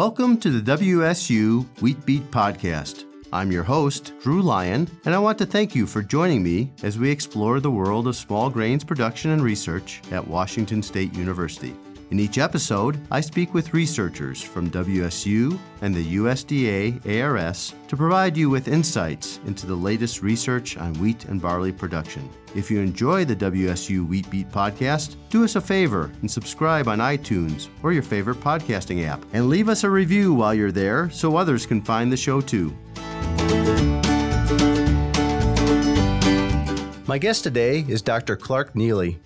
Welcome to the WSU Wheat Beat Podcast. I'm your host, Drew Lyon, and I want to thank you for joining me as we explore the world of small grains production and research at Washington State University. In each episode, I speak with researchers from WSU and the USDA ARS to provide you with insights into the latest research on wheat and barley production. If you enjoy the WSU Wheat Beat podcast, do us a favor and subscribe on iTunes or your favorite podcasting app. And leave us a review while you're there so others can find the show too. My guest today is Dr. Clark Neely.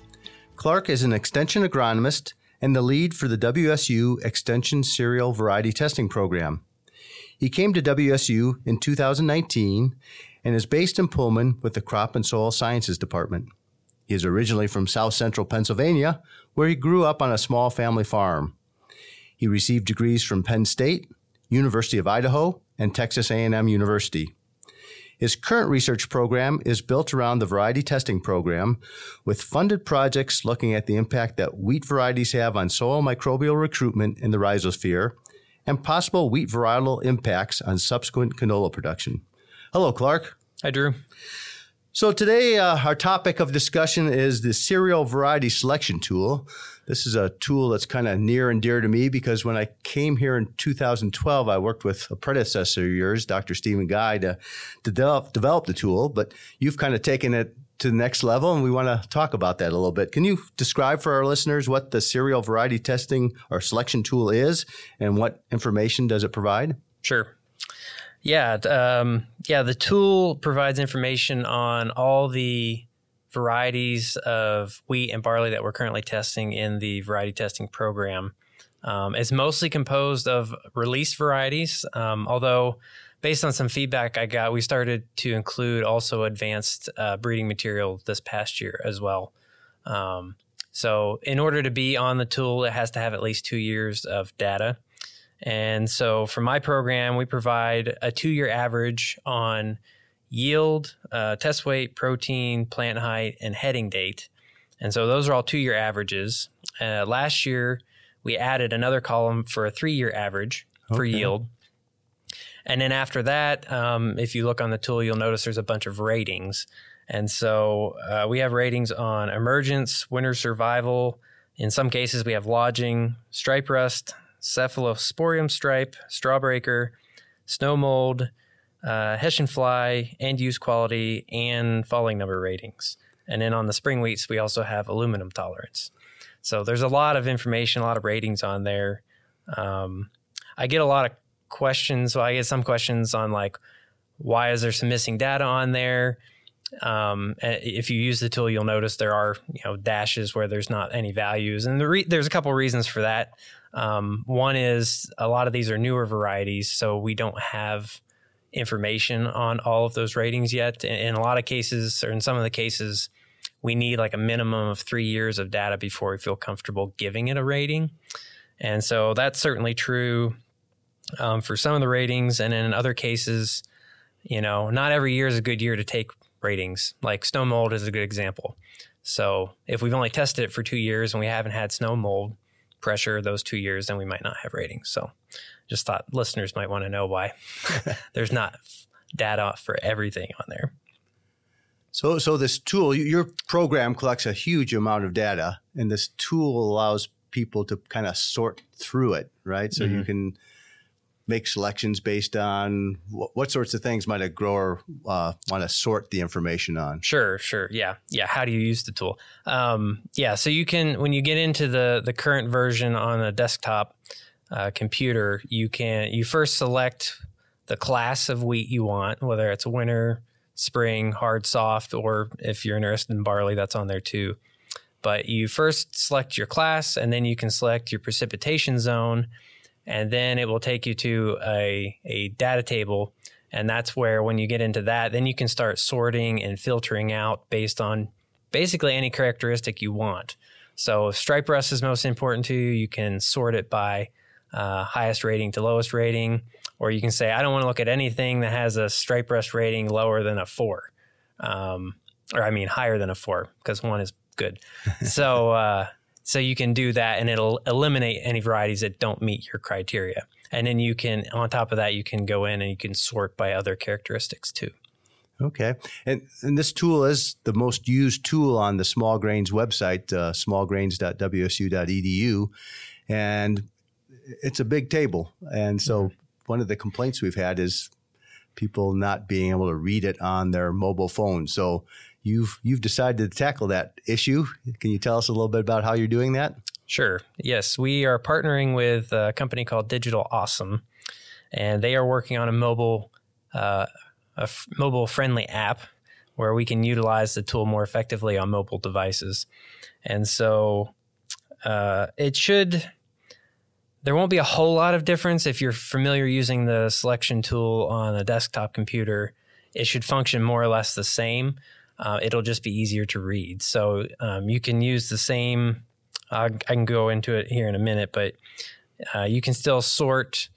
Clark is an extension agronomist and the lead for the WSU Extension Cereal Variety Testing Program. He came to WSU in 2019 and is based in Pullman with the Crop and Soil Sciences Department. He is originally from South Central Pennsylvania, where he grew up on a small family farm. He received degrees from Penn State, University of Idaho, and Texas A&M University. His current research program is built around the variety testing program with funded projects looking at the impact that wheat varieties have on soil microbial recruitment in the rhizosphere and possible wheat varietal impacts on subsequent canola production. Hello, Clark. Hi, Drew. So today, uh, our topic of discussion is the cereal variety selection tool. This is a tool that's kind of near and dear to me because when I came here in 2012, I worked with a predecessor of yours, Dr. Stephen Guy, to, to develop, develop the tool. But you've kind of taken it to the next level, and we want to talk about that a little bit. Can you describe for our listeners what the cereal variety testing or selection tool is, and what information does it provide? Sure. Yeah, um, yeah. The tool provides information on all the varieties of wheat and barley that we're currently testing in the variety testing program. Um, it's mostly composed of released varieties, um, although based on some feedback I got, we started to include also advanced uh, breeding material this past year as well. Um, so, in order to be on the tool, it has to have at least two years of data. And so for my program, we provide a two year average on yield, uh, test weight, protein, plant height, and heading date. And so those are all two year averages. Uh, last year, we added another column for a three year average okay. for yield. And then after that, um, if you look on the tool, you'll notice there's a bunch of ratings. And so uh, we have ratings on emergence, winter survival. In some cases, we have lodging, stripe rust, cephalosporium stripe, strawbreaker, snow mold, uh, Hessian fly, end use quality, and falling number ratings. And then on the spring wheats, we also have aluminum tolerance. So there's a lot of information, a lot of ratings on there. Um, I get a lot of questions. So I get some questions on like, why is there some missing data on there? Um, if you use the tool, you'll notice there are you know dashes where there's not any values, and the re- there's a couple reasons for that. Um, one is a lot of these are newer varieties, so we don't have information on all of those ratings yet. In a lot of cases, or in some of the cases, we need like a minimum of three years of data before we feel comfortable giving it a rating. And so that's certainly true um, for some of the ratings. And in other cases, you know, not every year is a good year to take ratings. Like snow mold is a good example. So if we've only tested it for two years and we haven't had snow mold, pressure those two years, then we might not have ratings. So just thought listeners might want to know why there's not data for everything on there. So, so this tool, your program collects a huge amount of data, and this tool allows people to kind of sort through it, right? So mm-hmm. you can make selections based on what, sorts of things might a grower uh, want to sort the information on? Sure, sure, yeah, yeah. How do you use the tool? Um, yeah, so you can when you get into the the current version on a desktop uh, computer, you can you first select the class of wheat you want, whether it's winter, spring, hard, soft, or if you're interested in barley, that's on there too. But you first select your class, and then you can select your precipitation zone and then it will take you to a, a data table. And that's where, when you get into that, then you can start sorting and filtering out based on basically any characteristic you want. So, if stripe rust is most important to you, you can sort it by uh, highest rating to lowest rating. Or you can say, I don't want to look at anything that has a stripe rust rating lower than a four. Um, or I mean, higher than a four, because one is good. so, uh, so you can do that and it'll eliminate any varieties that don't meet your criteria. And then you can, on top of that, you can go in and you can sort by other characteristics too. Okay. And, and this tool is the most used tool on the Small Grains website, uh, smallgrains.wsu.edu. And it's a big table. And so mm-hmm. one of the complaints we've had is people not being able to read it on their mobile phone. So you've you've decided to tackle that issue. Can you tell us a little bit about how you're doing that? Sure. Yes, we are partnering with a company called Digital Awesome, and they are working on a mobile uh, a f- mobile friendly app where we can utilize the tool more effectively on mobile devices. And so uh, it should there won't be a whole lot of difference if you're familiar using the selection tool on a desktop computer. It should function more or less the same. Uh, it'll just be easier to read. So um, you can use the same I can go into it here in a minute, but uh, you can still sort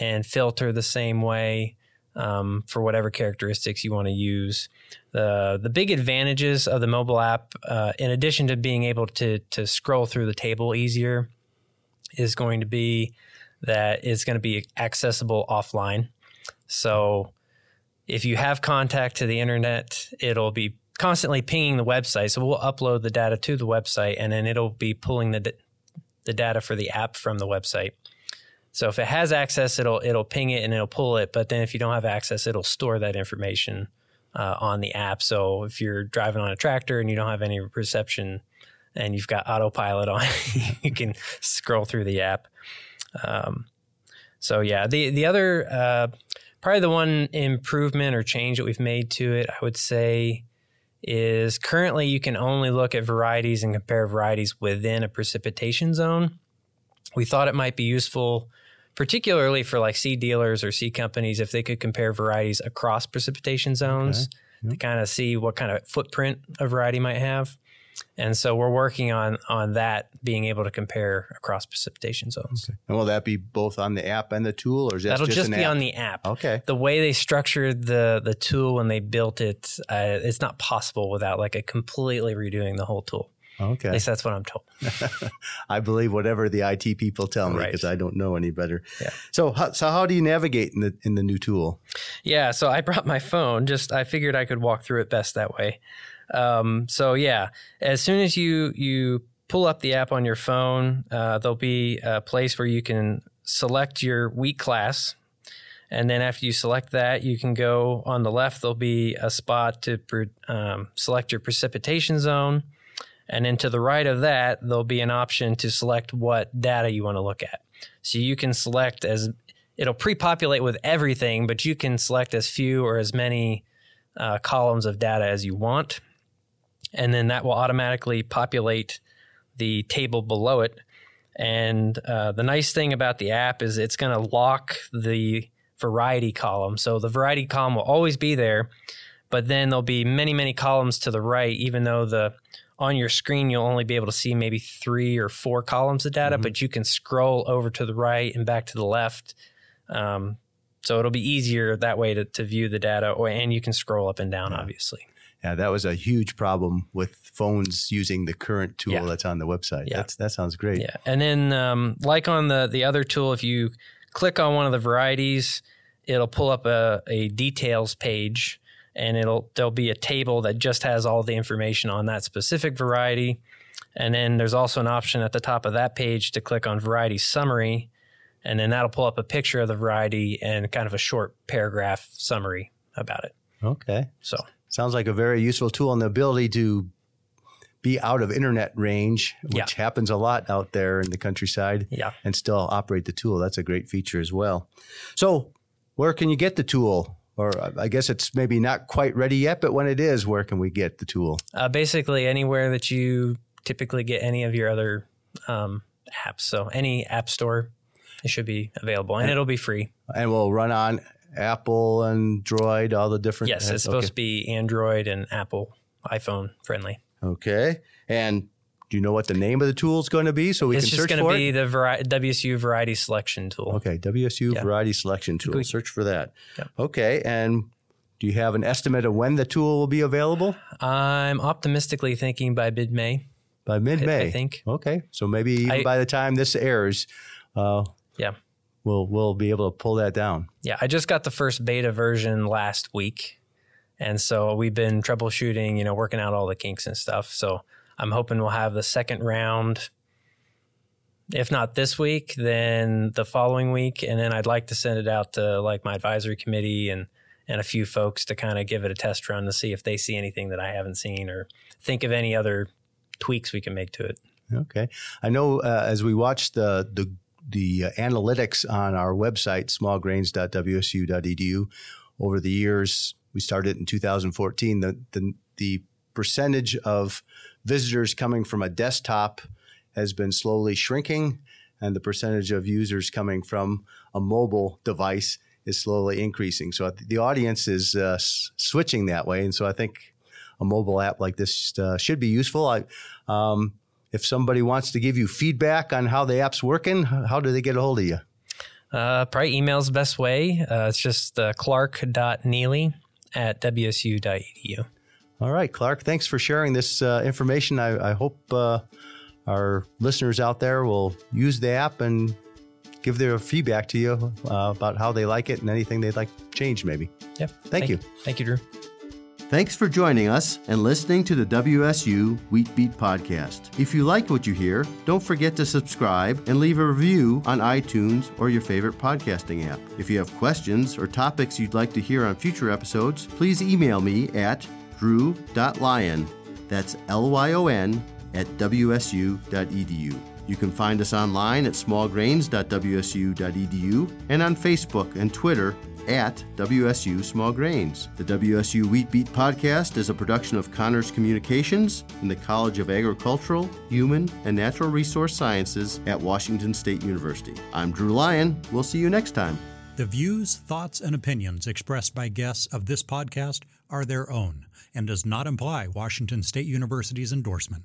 and filter the same way um, for whatever characteristics you want to use. The the big advantages of the mobile app, uh, in addition to being able to to scroll through the table easier, is going to be that it's going to be accessible offline. So if you have contact to the internet, it'll be constantly pinging the website. So we'll upload the data to the website, and then it'll be pulling the the data for the app from the website. So if it has access, it'll it'll ping it and it'll pull it. But then if you don't have access, it'll store that information uh, on the app. So if you're driving on a tractor and you don't have any reception, and you've got autopilot on, you can scroll through the app. Um, so yeah, the the other uh, probably the one improvement or change that we've made to it, I would say is currently you can only look at varieties and compare varieties within a precipitation zone. We thought it might be useful, particularly for like seed dealers or seed companies, if they could compare varieties across precipitation zones okay. yep. to kind of see what kind of footprint a variety might have. And so we're working on on that being able to compare across precipitation zones. Okay. And will that be both on the app and the tool, or is that that'll just, just be app? on the app? Okay. The way they structured the the tool when they built it, uh, it's not possible without like a completely redoing the whole tool. Okay. At least that's what I'm told. I believe whatever the IT people tell me because right. I don't know any better. Yeah. So, so how do you navigate in the in the new tool? Yeah. So I brought my phone. Just I figured I could walk through it best that way. Um, so yeah, as soon as you you pull up the app on your phone, uh, there'll be a place where you can select your wheat class. And then after you select that, you can go on the left. There'll be a spot to um, select your precipitation zone. And then to the right of that, there'll be an option to select what data you want to look at. So you can select as it'll pre populate with everything, but you can select as few or as many uh, columns of data as you want and then that will automatically populate the table below it. And uh, the nice thing about the app is it's going to lock the variety column. So the variety column will always be there, but then there'll be many, many columns to the right, even though the on your screen you'll only be able to see maybe three or four columns of data, mm-hmm. but you can scroll over to the right and back to the left. Um, so it'll be easier that way to, to view the data, and you can scroll up and down, yeah. obviously. Yeah, that was a huge problem with phones using the current tool yeah. that's on the website. Yeah. That's, that sounds great. Yeah. And then, um, like on the, the other tool, if you click on one of the varieties, it'll pull up a, a details page and it'll there'll be a table that just has all the information on that specific variety. And then there's also an option at the top of that page to click on variety summary. And then that'll pull up a picture of the variety and kind of a short paragraph summary about it. Okay. So Sounds like a very useful tool and the ability to be out of internet range, which yeah. happens a lot out there in the countryside, yeah. and still operate the tool. That's a great feature as well. So, where can you get the tool? Or I guess it's maybe not quite ready yet, but when it is, where can we get the tool? Uh, basically, anywhere that you typically get any of your other um, apps. So, any app store, it should be available, and, and it'll be free. And will run on Apple, Android, all the different. Yes, it's supposed okay. to be Android and Apple iPhone friendly. Okay, and do you know what the name of the tool is going to be so we it's can search for it? It's just going to be the vari- WSU Variety Selection Tool. Okay, WSU yeah. Variety Selection Tool. Search for that. Yeah. Okay, and do you have an estimate of when the tool will be available? I'm optimistically thinking by mid May. By mid May, I, I, think. Okay, so maybe even I, by the time this airs. Uh, yeah we'll we'll be able to pull that down. Yeah, I just got the first beta version last week, and so we've been troubleshooting, you know, working out all the kinks and stuff. So I'm hoping we'll have the second round. If not this week, then the following week, and then I'd like to send it out to like my advisory committee and and a few folks to kind of give it a test run to see if they see anything that I haven't seen or think of any other tweaks we can make to it. Okay, I know uh, as we watch the the the uh, analytics on our website smallgrains.wsu.edu over the years, we started in 2014. The the, the percentage of visitors coming from a desktop has been slowly shrinking, and the percentage of users coming from a mobile device is slowly increasing. So the audience is uh, s- switching that way, and so I think a mobile app like this uh, should be useful. I, um, if somebody wants to give you feedback on how the app's working, how do they get a hold of you? Uh, probably email's the best way. Uh, it's just uh, clark.neely at wsu.edu. All right, Clark, thanks for sharing this uh, information. I, I hope uh, our listeners out there will use the app and give their feedback to you uh, about how they like it and anything they'd like changed, maybe. Yep. Thank you. Thank you, Drew. Thanks for joining us and listening to the WSU Wheat Beat podcast. If you like what you hear, don't forget to subscribe and leave a review on iTunes or your favorite podcasting app. If you have questions or topics you'd like to hear on future episodes, please email me at drew.lyon, that's L Y O N, at wsu.edu. You can find us online at smallgrains.wsu.edu and on Facebook and Twitter at WSU Small Grains. The WSU Wheat Beat podcast is a production of CAHNRS Communications in the College of Agricultural, Human, and Natural Resource Sciences at Washington State University. I'm Drew Lyon. We'll see you next time. The views, thoughts, and opinions expressed by guests of this podcast are their own and does not imply Washington State University's endorsement.